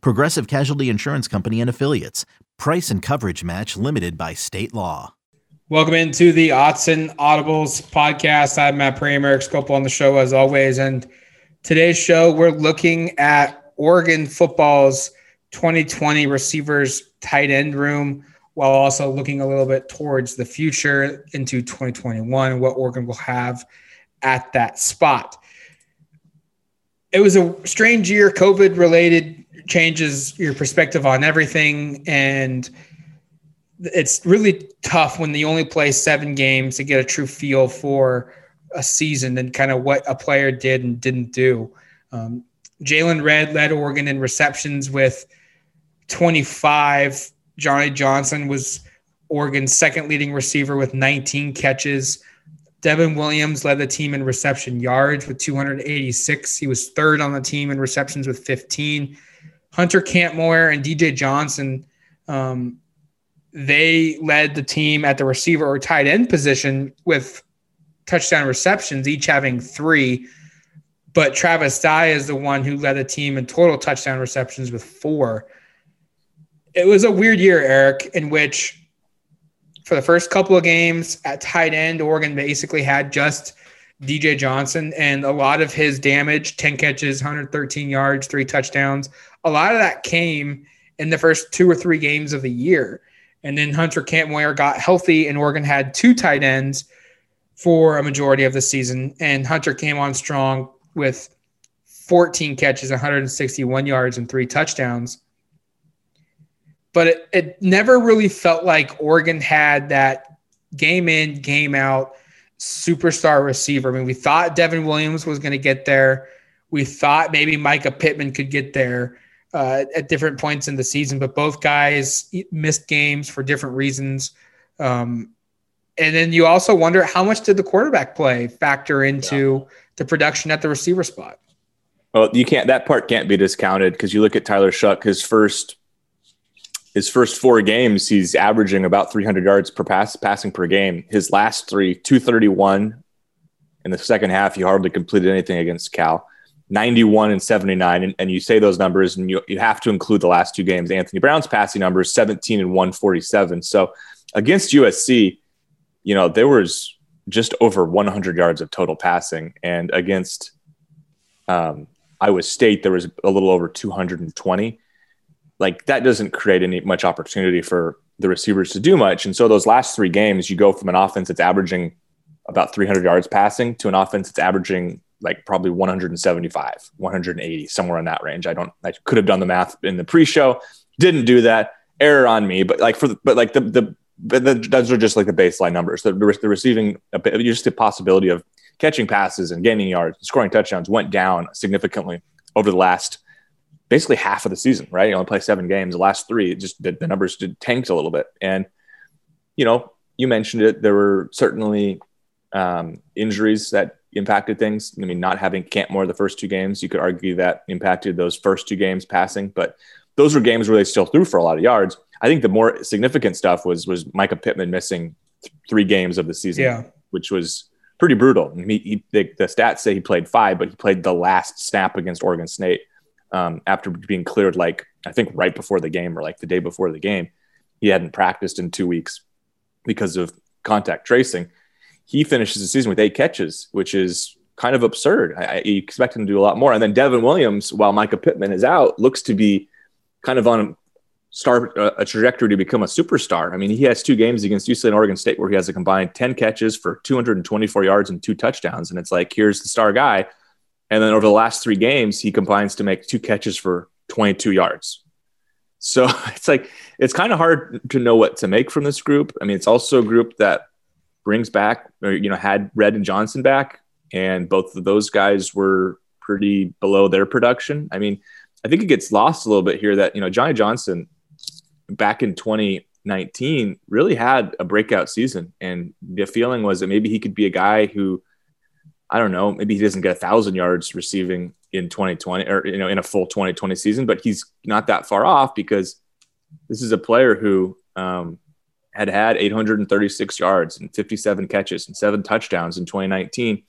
Progressive Casualty Insurance Company and Affiliates. Price and coverage match limited by state law. Welcome into the Autzen Audibles podcast. I'm Matt Prehm, Skopil on the show as always. And today's show, we're looking at Oregon football's 2020 receivers tight end room while also looking a little bit towards the future into 2021, what Oregon will have at that spot. It was a strange year, COVID related changes your perspective on everything. And it's really tough when you only play seven games to get a true feel for a season and kind of what a player did and didn't do. Um, Jaylon Redd led Oregon in receptions with 25. Johnny Johnson was Oregon's second leading receiver with 19 catches. Devin Williams led the team in reception yards with 286. He was third on the team in receptions with 15. Hunter Kampmoyer and DJ Johnson, um, they led the team at the receiver or tight end position with touchdown receptions, each having three. But Travis Dye is the one who led the team in total touchdown receptions with four. It was a weird year, Eric, in which for the first couple of games at tight end, Oregon basically had just DJ Johnson and a lot of his damage 10 catches, 113 yards, three touchdowns. A lot of that came in the first two or three games of the year. And then Hunter Kampmoyer got healthy, and Oregon had two tight ends for a majority of the season. And Hunter came on strong with 14 catches, 161 yards, and three touchdowns but it, it never really felt like Oregon had that game in, game out superstar receiver. I mean, we thought Devin Williams was going to get there. We thought maybe Mycah Pittman could get there uh, at different points in the season, but both guys missed games for different reasons. Um, and then you also wonder how much did the quarterback play factor into yeah. the production at the receiver spot? Well, you can't. That part can't be discounted because you look at Tyler Shough. His first his first four games, he's averaging about 300 yards per pass passing per game. His last three, 231. In the second half, he hardly completed anything against Cal. 91 and 79. And, and you say those numbers, and you, you have to include the last two games. Anthony Brown's passing numbers, 17 and 147. So against USC, you know, there was just over 100 yards of total passing. And against um, Iowa State, there was a little over 220 like that doesn't create any much opportunity for the receivers to do much. And so those last three games, you go from an offense that's averaging about 300 yards passing to an offense that's averaging like probably 175, 180, somewhere in that range. I don't, I could have done the math in the pre-show, didn't do that. Error on me, but like for the, but like the the but the, those are just like the baseline numbers. The, the receiving, just the possibility of catching passes and gaining yards, scoring touchdowns went down significantly over the last basically half of the season, right? You only play seven games. The last three, just the, the numbers did tanked a little bit. And, you know, you mentioned it. There were certainly um, injuries that impacted things. I mean, not having Kampmoyer the first two games, you could argue that impacted those first two games passing, but those were games where they still threw for a lot of yards. I think the more significant stuff was was Mycah Pittman missing th- three games of the season, yeah. which was pretty brutal. He, he, the, the stats say he played five, but he played the last snap against Oregon State um, after being cleared, like I think right before the game or like the day before the game. He hadn't practiced in two weeks because of contact tracing. He finishes the season with eight catches, which is kind of absurd. I, I expect him to do a lot more. And then Devin Williams, while Mycah Pittman is out, looks to be kind of on a start a trajectory to become a superstar. I mean, he has two games against UCLA and Oregon State where he has a combined 10 catches for 224 yards and two touchdowns. And it's like, here's the star guy and then over the last three games, he combines to make two catches for 22 yards. So it's like, it's kind of hard to know what to make from this group. I mean, it's also a group that brings back, or, you know, had Redd and Johnson back, and both of those guys were pretty below their production. I mean, I think it gets lost a little bit here that, you know, Johnny Johnson, back in 2019 really had a breakout season. And the feeling was that maybe he could be a guy who, I don't know, maybe he doesn't get a thousand yards receiving in 2020 or, you know, in a full 2020 season, but he's not that far off because this is a player who um, had had 836 yards and 57 catches and seven touchdowns in 2019.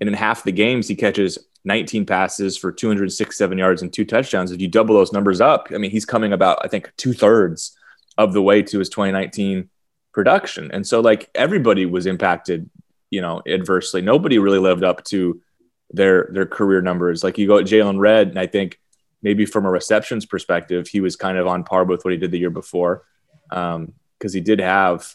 And in half the games, he catches 19 passes for 267 yards and two touchdowns. If you double those numbers up, I mean, he's coming about, I think, two thirds of the way to his 2019 production. And so, like, everybody was impacted, you know, adversely. Nobody really lived up to their their career numbers. Like, you go at Jaylon Redd, and I think maybe from a receptions perspective, he was kind of on par with what he did the year before. Um, because he did have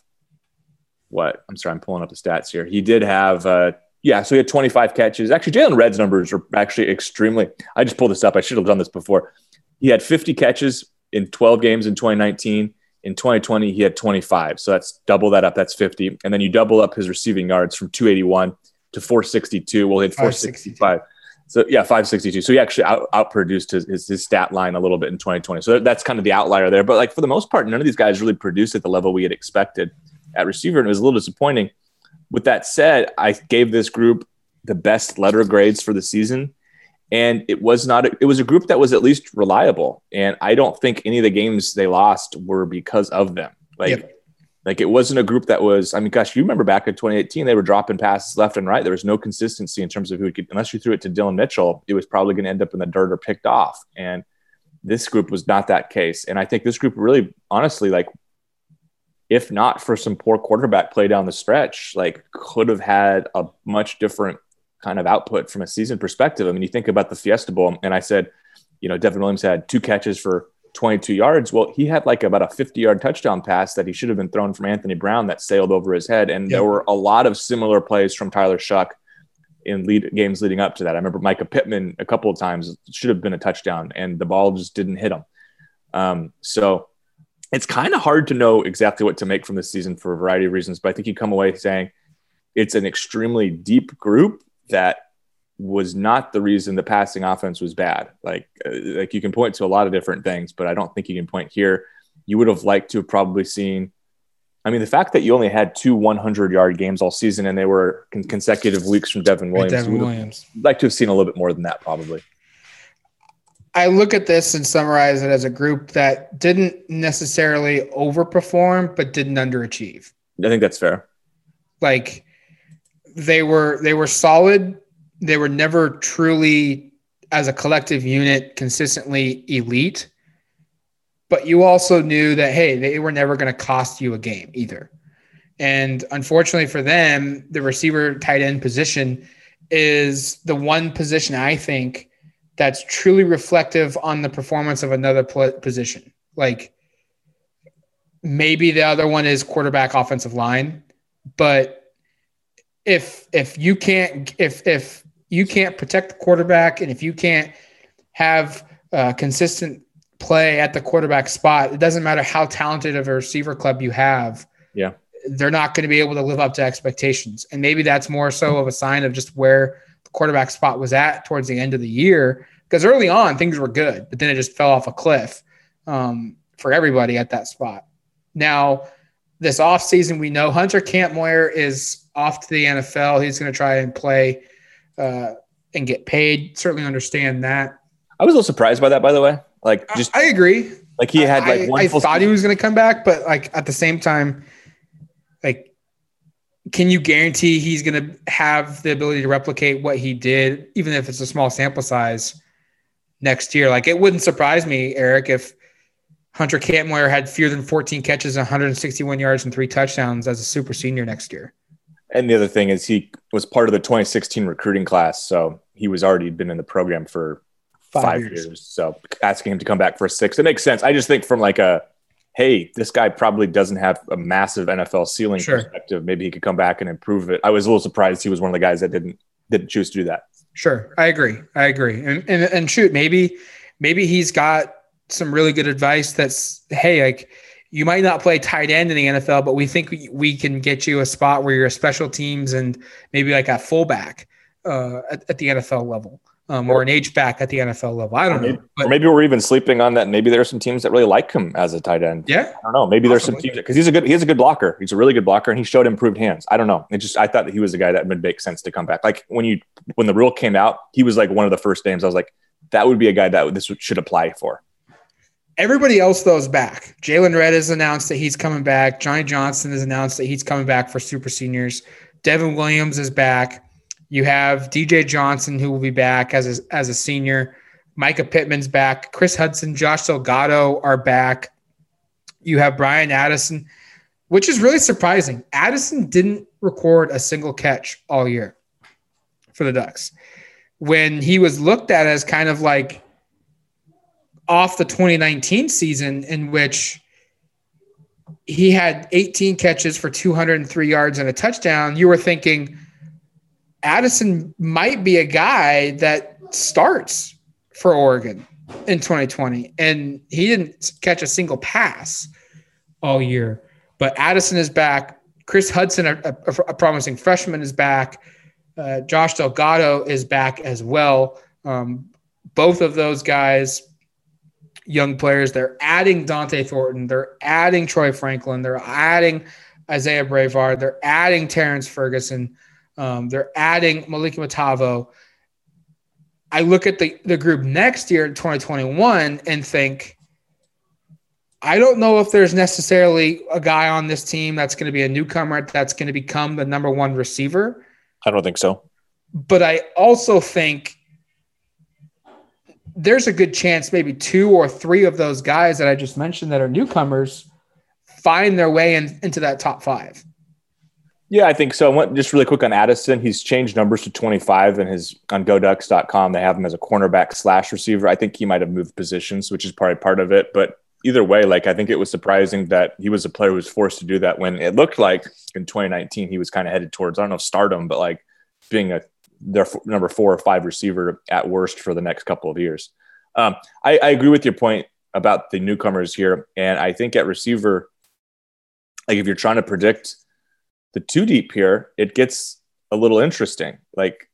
what I'm sorry, I'm pulling up the stats here. He did have uh, yeah, so he had 25 catches. Actually, Jaylon Redd's numbers are actually extremely. I just pulled this up. I should have done this before. He had 50 catches in 12 games in 2019. In 2020, he had 25. So that's double that up. That's 50. And then you double up his receiving yards from 281 to 462. Well, he had 465. So yeah, 562. So he actually out, outproduced his, his, his stat line a little bit in 2020. So that's kind of the outlier there. But like for the most part, none of these guys really produced at the level we had expected at receiver, and it was a little disappointing with that said, I gave this group the best letter grades for the season. And it was not, a, it was a group that was at least reliable. And I don't think any of the games they lost were because of them. Like, yep. like it wasn't a group that was, I mean, gosh, you remember back in 2018, they were dropping passes left and right. There was no consistency in terms of who would get, unless you threw it to Dillon Mitchell, it was probably going to end up in the dirt or picked off. And this group was not that case. And I think this group really, honestly, like if not for some poor quarterback play down the stretch, like could have had a much different kind of output from a season perspective. I mean, you think about the Fiesta Bowl, and I said, you know, Devin Williams had two catches for 22 yards. Well, he had like about a 50 yard touchdown pass that he should have been thrown from Anthony Brown that sailed over his head. And yep. there were a lot of similar plays from Tyler Shough in lead games leading up to that. I remember Mycah Pittman a couple of times should have been a touchdown and the ball just didn't hit him. Um, so it's kind of hard to know exactly what to make from this season for a variety of reasons. But I think you come away saying it's an extremely deep group that was not the reason the passing offense was bad. Like, uh, like you can point to a lot of different things, but I don't think you can point here. You would have liked to have probably seen. I mean, the fact that you only had two 100 yard games all season and they were con- consecutive weeks from Devin Williams. Devin Williams. Like to have seen a little bit more than that, probably. I look at this and summarize it as a group that didn't necessarily overperform, but didn't underachieve. I think that's fair. Like they were they were solid. They were never truly as a collective unit consistently elite. But you also knew that hey, they were never going to cost you a game either. And unfortunately for them, the receiver tight end position is the one position I think that's truly reflective on the performance of another position. Like maybe the other one is quarterback offensive line, but if if you can't if if you can't protect the quarterback and if you can't have a consistent play at the quarterback spot, it doesn't matter how talented of a receiver club you have. Yeah. They're not going to be able to live up to expectations. And maybe that's more so of a sign of just where the quarterback spot was at towards the end of the year. Because early on things were good, but then it just fell off a cliff um, for everybody at that spot. Now, this offseason, we know Hunter Kampmoyer is off to the NFL. He's going to try and play uh, and get paid. Certainly understand that. I was a little surprised by that, by the way. Like, just I, I agree. Like he had like I, I thought season. he was going to come back, but like at the same time, like can you guarantee he's going to have the ability to replicate what he did, even if it's a small sample size next year? Like, it wouldn't surprise me, Eric, if Hunter Kampmoyer had fewer than 14 catches, 161 yards, and three touchdowns as a super senior next year. And the other thing is he was part of the 2016 recruiting class, so he was already been in the program for five, five years. years. So asking him to come back for a six, it makes sense. I just think from like a hey, this guy probably doesn't have a massive NFL ceiling sure. perspective. Maybe he could come back and improve it. I was a little surprised he was one of the guys that didn't didn't choose to do that. Sure, I agree. I agree. And and, and shoot, maybe maybe he's got some really good advice. That's hey, like you might not play tight end in the NFL, but we think we, we can get you a spot where you're a special teams and maybe like a fullback uh, at, at the NFL level. um, or an H back at the NFL level. I don't maybe, know. But, or maybe we're even sleeping on that. Maybe there are some teams that really like him as a tight end. Yeah, I don't know. Maybe there's some teams because he's a good he's a good blocker. He's a really good blocker, and he showed improved hands. I don't know. It just I thought that he was a guy that would make sense to come back. Like when you when the rule came out, he was like one of the first names. I was like, that would be a guy that this should apply for. Everybody else though is back. Jaylon Redd has announced that he's coming back. Johnny Johnson has announced that he's coming back for Super Seniors. Devin Williams is back. You have DJ Johnson who will be back as a, as a senior. Mycah Pittman's back. Chris Hudson, Josh Delgado are back. You have Bryan Addison, which is really surprising. Addison didn't record a single catch all year for the Ducks. When he was looked at as kind of like off the 2019 season, in which he had 18 catches for 203 yards and a touchdown, you were thinking Addison might be a guy that starts for Oregon in 2020. And he didn't catch a single pass all year. But Addison is back. Chris Hudson, a, a, a promising freshman, is back. Uh, Josh Delgado is back as well. Um, both of those guys, young players, they're adding Dont'e Thornton, they're adding Troy Franklin, they're adding Isaiah Brevard, they're adding Terrence Ferguson, um, they're adding Moliki Matavao. I look at the, the group next year 2021 and think, I don't know if there's necessarily a guy on this team that's going to be a newcomer that's going to become the number one receiver. I don't think so. But I also think there's a good chance maybe two or three of those guys that I just mentioned that are newcomers find their way in, into that top five. Yeah, I think so. I went just really quick on Addison, he's changed numbers to 25 and his on goducks.com. They have him as a cornerback slash receiver. I think he might have moved positions, which is probably part of it. But either way, like I think it was surprising that he was a player who was forced to do that when it looked like in 2019 he was kind of headed towards I don't know stardom, but like being a their number four or five receiver at worst for the next couple of years. Um, I, I agree with your point about the newcomers here, and I think at receiver, like if you're trying to predict the two deep here, it gets a little interesting. Like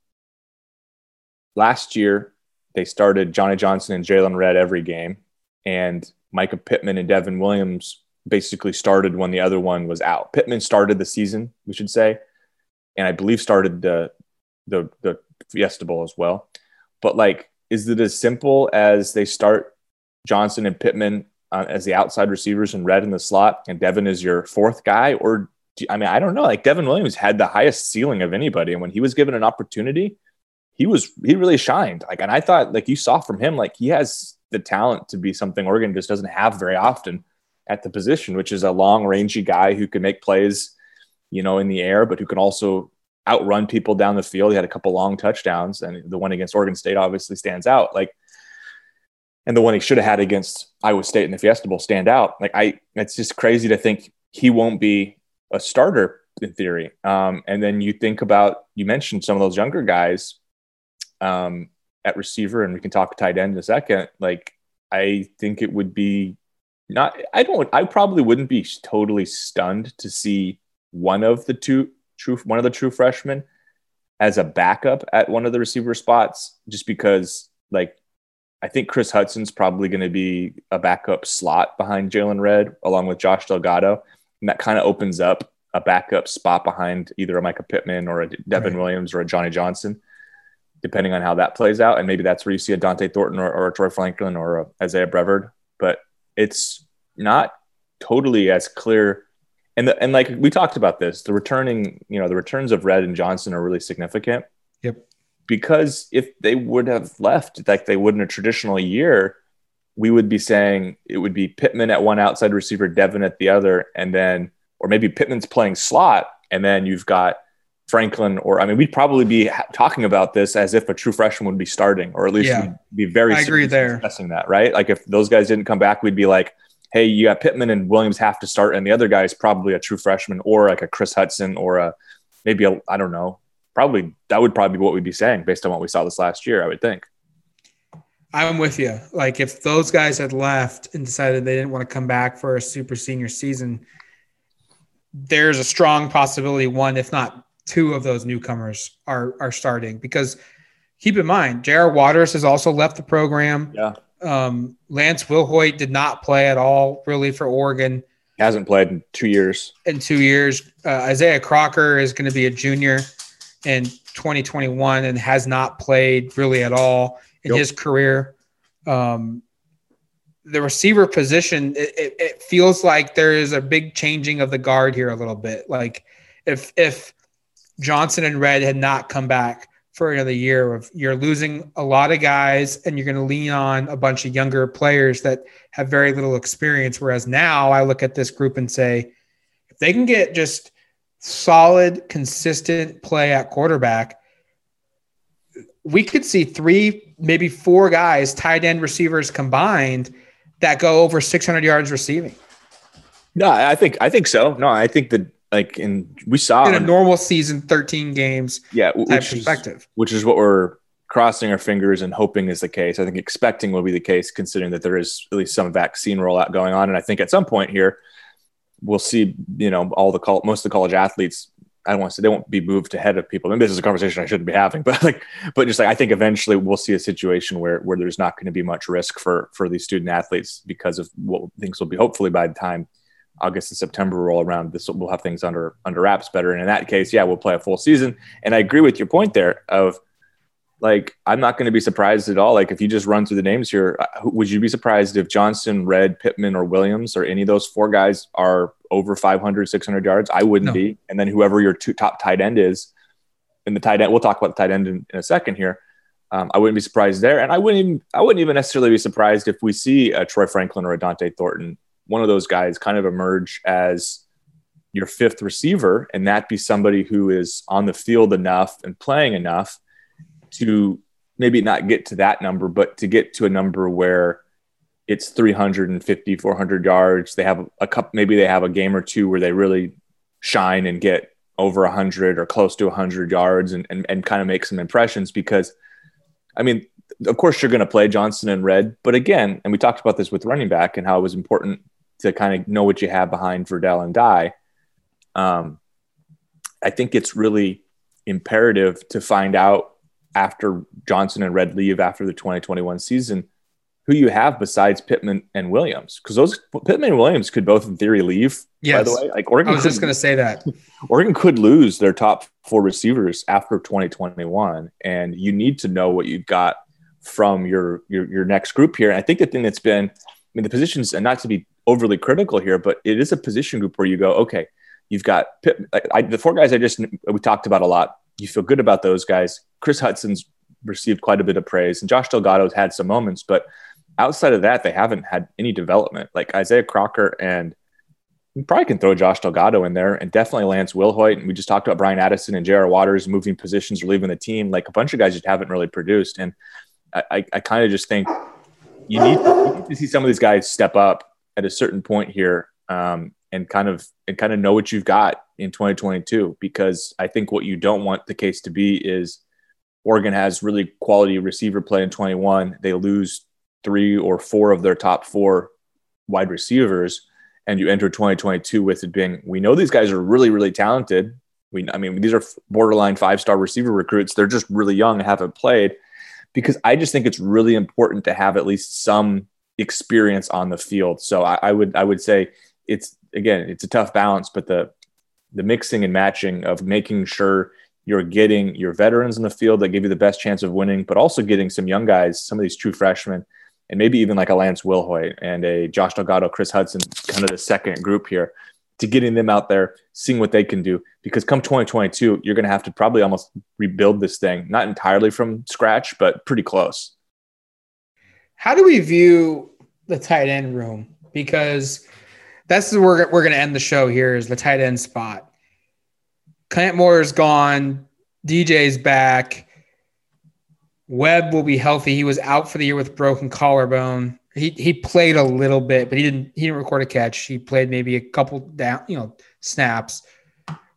last year, they started Johnny Johnson and Jaylon Redd every game, and Micah Pittman and Devin Williams basically started when the other one was out. Pittman started the season, we should say, and I believe started the the the Fiesta Bowl as well. But like, is it as simple as they start Johnson and Pittman uh, as the outside receivers and Redd in the slot, and Devin is your fourth guy, or I mean, I don't know. Like Devin Williams had the highest ceiling of anybody, and when he was given an opportunity, he was he really shined. Like, and I thought, like you saw from him, like he has the talent to be something Oregon just doesn't have very often at the position, which is a long, rangy guy who can make plays, you know, in the air, but who can also outrun people down the field. He had a couple long touchdowns, and the one against Oregon State obviously stands out. Like, and the one he should have had against Iowa State in the Fiesta Bowl stand out. Like, I, it's just crazy to think he won't be a starter in theory. Um, and then you think about you mentioned some of those younger guys um, at receiver, and we can talk tight end in a second. Like I think it would be not. I don't. I probably wouldn't be totally stunned to see one of the two true one of the true freshmen as a backup at one of the receiver spots, just because like I think Chris Hudson's probably going to be a backup slot behind Jaylon Redd along with Josh Delgado and that kind of opens up a backup spot behind either a Mycah Pittman or a Devin right. Williams or a Johnny Johnson, depending on how that plays out. And maybe that's where you see a Dont'e Thornton or, or a Troy Franklin or a Isaiah Brevard. But it's not totally as clear. And the, and like we talked about this, the returning, you know, the returns of Redd and Johnson are really significant. Yep. Because if they would have left like they would in a traditional year, we would be saying it would be Pittman at one outside receiver, Devin at the other, and then, or maybe Pittman's playing slot, and then you've got Franklin, or I mean, we'd probably be talking about this as if a true freshman would be starting, or at least yeah. be very I agree there discussing that, right? Like if those guys didn't come back, we'd be like, hey, you got Pittman and Williams have to start, and the other guy is probably a true freshman, or like a Chris Hudson, or a maybe a I don't know, probably that would probably be what we'd be saying based on what we saw this last year, I would think. I'm with you. Like if those guys had left and decided they didn't want to come back for a super senior season, there's a strong possibility one, if not two, of those newcomers are are starting because keep in mind, J.R. Waters has also left the program. Yeah. Um, Lance Wilhoit did not play at all, really, for Oregon. Hasn't played in two years. In two years, uh, Isaiah Crocker is going to be a junior in 2021 and has not played really at all in yep. his career. Um, the receiver position, it, it, it, feels like there is a big changing of the guard here a little bit. Like if if Johnson and Redd had not come back for another year, of you're losing a lot of guys and you're going to lean on a bunch of younger players that have very little experience. Whereas now I look at this group and say, if they can get just solid, consistent play at quarterback, we could see three, maybe four guys, tight end receivers combined that go over 600 yards receiving. No, I think I think so. No, I think that like in we saw in a normal season, 13 games. Yeah, which perspective, is, which is what we're crossing our fingers and hoping is the case. I think expecting will be the case, considering that there is at least some vaccine rollout going on, and I think at some point here we'll see. You know, all the call, most of the college athletes I don't want to say they won't be moved ahead of people. Maybe this is a conversation I shouldn't be having, but like, but just like I think eventually we'll see a situation where where there's not going to be much risk for for these student athletes because of what things will be. Hopefully, by the time August and September roll around, this will, we'll have things under under wraps better. And in that case, yeah, we'll play a full season. And I agree with your point there of like I'm not going to be surprised at all. Like if you just run through the names here, uh, would you be surprised if Johnson, Redd, Pittman, or Williams, or any of those four guys are over 500, 600 yards? I wouldn't no. be. And then whoever your two top tight end is, in the tight end, we'll talk about the tight end in, in a second here. Um, I wouldn't be surprised there, and I wouldn't even I wouldn't even necessarily be surprised if we see a Troy Franklin or a Dont'e Thornton, one of those guys, kind of emerge as your fifth receiver, and that be somebody who is on the field enough and playing enough to maybe not get to that number, but to get to a number where it's 350, 400 yards. They have a cup, maybe they have a game or two where they really shine and get over 100 or close to 100 yards and, and, and kind of make some impressions because, I mean, of course, you're going to play Johnson and Redd, but again, and we talked about this with running back and how it was important to kind of know what you have behind Verdell and Dye. Um, I think it's really imperative to find out after Johnson and Redd leave after the 2021 season, who you have besides Pittman and Williams? Because those Pittman and Williams could both, in theory, leave. Yes. By the way, like Oregon, I was could, just going to say that Oregon could lose their top four receivers after 2021, and you need to know what you've got from your your, your next group here. And I think the thing that's been, I mean, the positions, and not to be overly critical here, but it is a position group where you go, okay, you've got I, the four guys I just we talked about a lot you feel good about those guys. Chris Hudson's received quite a bit of praise, and Josh Delgado's had some moments, but outside of that, they haven't had any development. Like Isaiah Crocker and you probably can throw Josh Delgado in there, and definitely Lance Wilhoit. And we just talked about Bryan Addison and J.R. Waters moving positions or leaving the team. Like a bunch of guys just haven't really produced, and I, I, I kind of just think you need, you need, to, see some of these guys step up at a certain point here. Um, and kind of and kind of know what you've got in 2022 because I think what you don't want the case to be is Oregon has really quality receiver play in 21 they lose three or four of their top four wide receivers and you enter 2022 with it being we know these guys are really really talented we I mean these are borderline five star receiver recruits they're just really young and haven't played because I just think it's really important to have at least some experience on the field so I, I would I would say it's again, it's a tough balance, but the the mixing and matching of making sure you're getting your veterans in the field that give you the best chance of winning, but also getting some young guys, some of these true freshmen, and maybe even like a Lance Wilhoit and a Josh Delgado, Chris Hudson, kind of the second group here, to getting them out there, seeing what they can do. Because come 2022, you're going to have to probably almost rebuild this thing, not entirely from scratch, but pretty close. How do we view the tight end room? Because that's where we're going to end the show here is the tight end spot. Clint Moore is gone. DJ's back. Webb will be healthy. He was out for the year with broken collarbone. He he played a little bit, but he didn't he didn't record a catch. He played maybe a couple down, you know, snaps.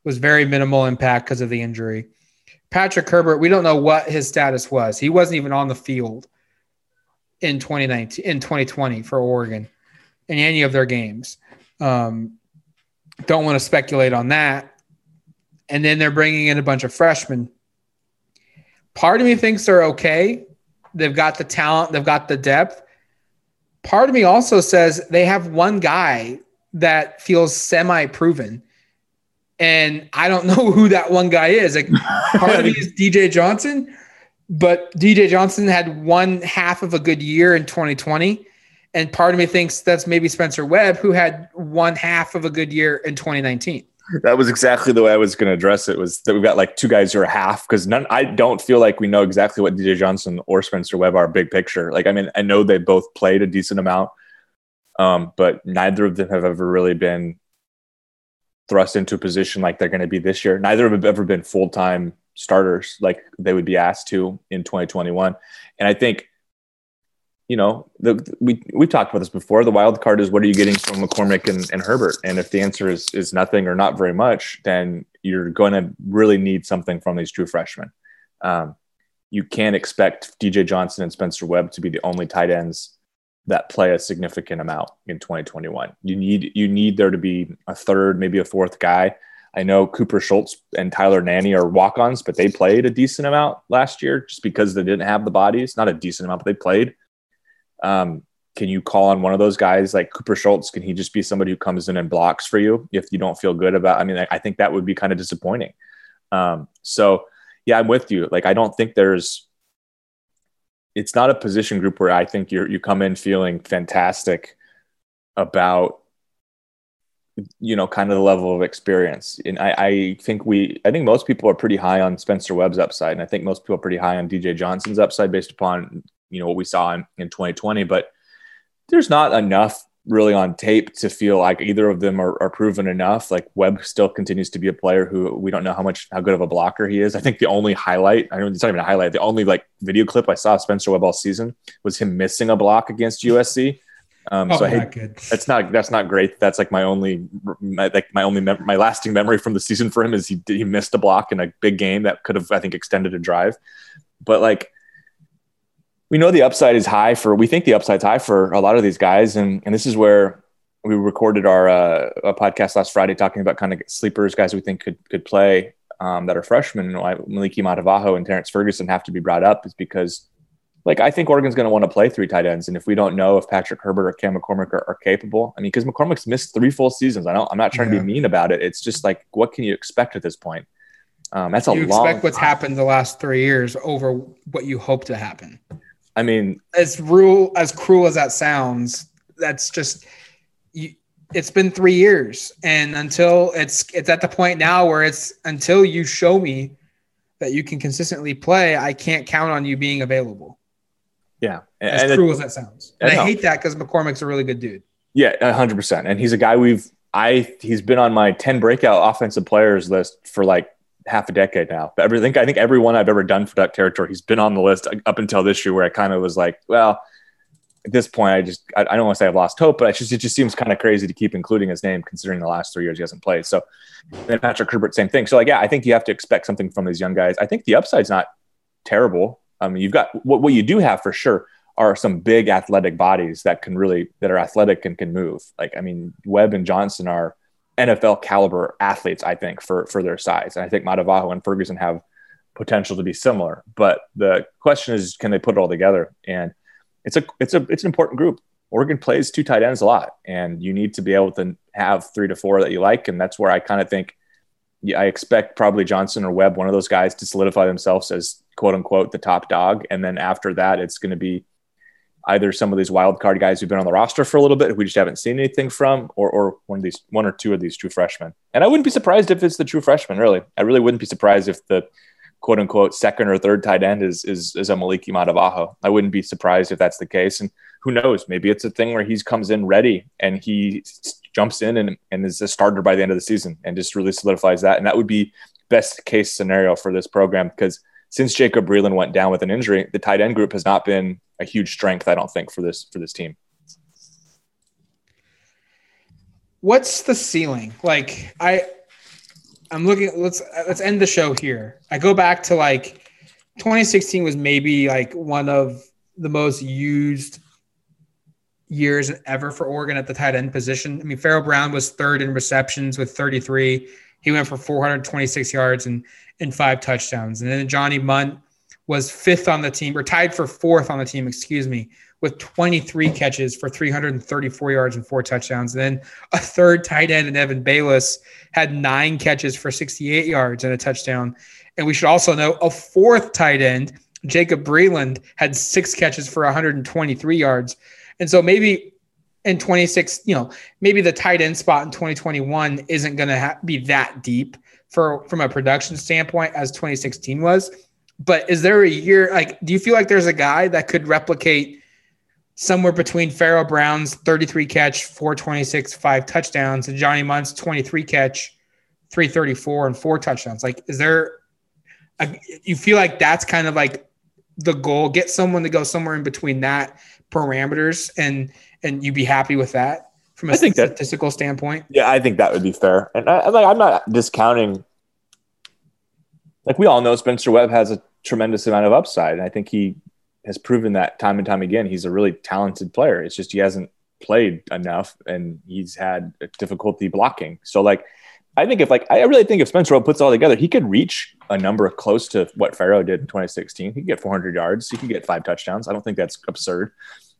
Was very minimal impact because of the injury. Patrick Herbert, we don't know what his status was. He wasn't even on the field in 2019 in 2020 for Oregon in any of their games. Um, don't want to speculate on that. And then they're bringing in a bunch of freshmen. part of me thinks they're okay. They've got the talent, they've got the depth. Part of me also says they have one guy that feels semi proven. And I don't know who that one guy is. Like part of me is DJ Johnson, but DJ Johnson had one half of a good year in 2020. And part of me thinks that's maybe Spencer Webb, who had one half of a good year in 2019 that was exactly the way I was going to address it. Was that we've got like two guys who are half because none. I don't feel like we know exactly what DJ Johnson or Spencer Webb are big picture. Like I mean, I know they both played a decent amount, um, but neither of them have ever really been thrust into a position like they're going to be this year. Neither of them have ever been full time starters like they would be asked to in 2021. And I think you know, the, we we've talked about this before. The wild card is what are you getting from McCormick and, and Herbert? And if the answer is is nothing or not very much, then you're going to really need something from these true freshmen. Um, you can't expect DJ Johnson and Spencer Webb to be the only tight ends that play a significant amount in 2021. You need you need there to be a third, maybe a fourth guy. I know Cooper Schultz and Tyler Nanny are walk-ons, but they played a decent amount last year just because they didn't have the bodies. Not a decent amount, but they played. Um, can you call on one of those guys like Cooper Schultz? Can he just be somebody who comes in and blocks for you if you don't feel good about? I mean, I, I think that would be kind of disappointing. Um, so yeah, I'm with you. Like, I don't think there's. It's not a position group where I think you you come in feeling fantastic about you know kind of the level of experience. And I, I think we i think most people are pretty high on spencer webb's upside and i think most people are pretty high on dj johnson's upside based upon you know what we saw in, in 2020 but there's not enough really on tape to feel like either of them are, are, proven enough. Like webb still continues to be a player who we don't know how much how good of a blocker he is. I think the only highlight i don't it's not even a highlight the only like video clip i saw spencer webb all season was him missing a block against usc um, oh, so I hate, that's not that's not great. That's like my only my, like my only mem- my lasting memory from the season for him is he he missed a block in a big game that could have I think extended a drive. But like we know the upside is high for we think the upside's high for a lot of these guys and and this is where we recorded our uh, podcast last Friday talking about kind of sleepers guys we think could could play um, that are freshmen and why Moliki Matavao and Terrence Ferguson have to be brought up is because like I think Oregon's going to want to play three tight ends and if we don't know if Patrick Herbert or Cam McCormick are, are capable I mean because McCormick's missed three full seasons. I don't I'm not trying yeah. to be mean about it. It's just like what can you expect at this point? Um, that's a you long expect what's happened the last three years over what you hope to happen. I mean, as rule as cruel as that sounds, that's just you, it's been three years, and until it's it's at the point now where it's until you show me that you can consistently play, I can't count on you being available. Yeah, as and cruel it, as that sounds, and I, I hate that because McCormick's a really good dude. Yeah, hundred percent, and he's a guy we've I he's been on my ten breakout offensive players list for like half a decade now. But everything I think everyone I've ever done for Duck Territory, he's been on the list up until this year, where I kind of was like, well, at this point, I just I, I don't want to say I've lost hope, but just, it just seems kind of crazy to keep including his name considering the last three years he hasn't played. So then Patrick Herbert, same thing. So like, yeah, I think you have to expect something from these young guys. I think the upside's not terrible. I mean, you've got what, what you do have for sure are some big athletic bodies that can really that are athletic and can move. Like, I mean, Webb and Johnson are NFL caliber athletes, I think, for for their size. And I think Matavao and Ferguson have potential to be similar. But the question is, can they put it all together? And it's a it's a it's an important group. Oregon plays two tight ends a lot, and you need to be able to have three to four that you like. And that's where I kind of think yeah, I expect probably Johnson or Webb, one of those guys, to solidify themselves as quote unquote the top dog. And then after that, it's going to be either some of these wild card guys who've been on the roster for a little bit, we just haven't seen anything from, or, or one of these one or two of these true freshmen. And I wouldn't be surprised if it's the true freshman. Really, I really wouldn't be surprised if the quote unquote second or third tight end is is, is a Moliki Matavao. I wouldn't be surprised if that's the case. And who knows? Maybe it's a thing where he comes in ready and he jumps in and, and is a starter by the end of the season and just really solidifies that. And that would be best case scenario for this program because since Jacob Breeland went down with an injury, the tight end group has not been a huge strength, I don't think, for this for this team. What's the ceiling? Like I I'm looking let's let's end the show here. I go back to like 2016 was maybe like one of the most used years ever for Oregon at the tight end position. I mean, Pharaoh Brown was third in receptions with 33. He went for 426 yards and, and five touchdowns. And then Johnny Mundt was fifth on the team or tied for fourth on the team, excuse me, with 23 catches for 334 yards and four touchdowns. And then a third tight end and Evan Baylis had nine catches for 68 yards and a touchdown. And we should also know a fourth tight end, Jacob Breeland, had six catches for 123 yards. And so maybe in 26, you know, maybe the tight end spot in 2021 isn't going to ha- be that deep for from a production standpoint as 2016 was. But is there a year like do you feel like there's a guy that could replicate somewhere between Pharaoh Brown's 33 catch, 426, five touchdowns, and Johnny Mundt's 23 catch, 334 and four touchdowns? Like, is there a, you feel like that's kind of like the goal? Get someone to go somewhere in between that parameters and and you'd be happy with that from a I think statistical that, standpoint? Yeah, I think that would be fair. And I, like, I'm not discounting. Like we all know, Spencer Webb has a tremendous amount of upside, and I think he has proven that time and time again. He's a really talented player. It's just he hasn't played enough, and he's had difficulty blocking. So, like, I think if like I really think if Spencer Webb puts it all together, he could reach a number close to what Pharaoh did in 2016. He could get 400 yards. He could get five touchdowns. I don't think that's absurd,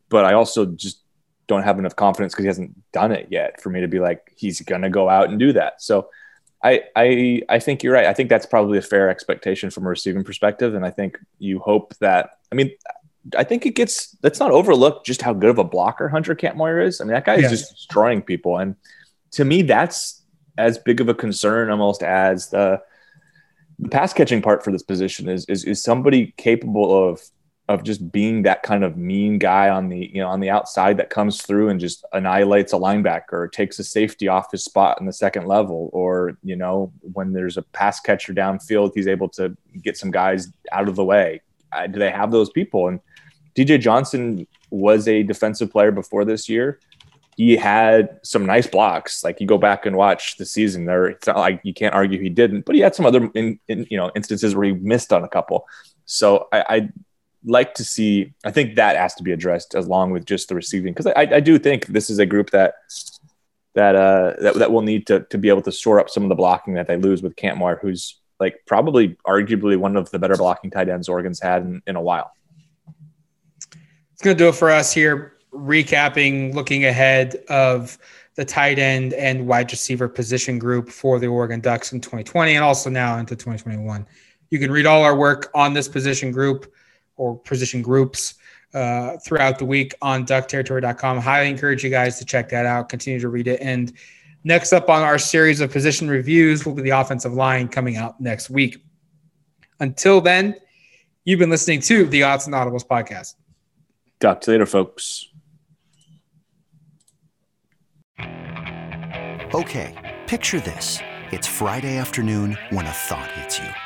but I also just don't have enough confidence because he hasn't done it yet for me to be like he's gonna go out and do that. So I I I think you're right. I think that's probably a fair expectation from a receiving perspective, and I think you hope that. I mean, I think it gets let's not overlook just how good of a blocker Hunter Kampmoyer is. I mean, that guy is just destroying people, and to me, that's as big of a concern almost as the the pass catching part for this position is is is somebody capable of of just being that kind of mean guy on the you know on the outside that comes through and just annihilates a linebacker or takes a safety off his spot in the second level or you know when there's a pass catcher downfield he's able to get some guys out of the way. Do they have those people? And dj johnson was a defensive player before this year. He had some nice blocks. Like you go back and watch the season there it's not like you can't argue he didn't but he had some other in, in you know instances where he missed on a couple. So I, I like to see. I think that has to be addressed along with just the receiving because I, I do think this is a group that that uh that, that will need to to be able to shore up some of the blocking that they lose with Kampmoyer, who's like probably arguably one of the better blocking tight ends Oregon's had in, in a while. It's gonna do it for us here. Recapping, looking ahead of the tight end and wide receiver position group for the Oregon Ducks in 2020 and also now into 2021. You can read all our work on this position group or position groups uh, throughout the week on duckterritory.com. Highly encourage you guys to check that out. Continue to read it. And next up on our series of position reviews will be the offensive line coming out next week. Until then, you've been listening to the Autzen Audibles podcast. Talk to you later, folks. Okay, picture this. It's Friday afternoon when a thought hits you.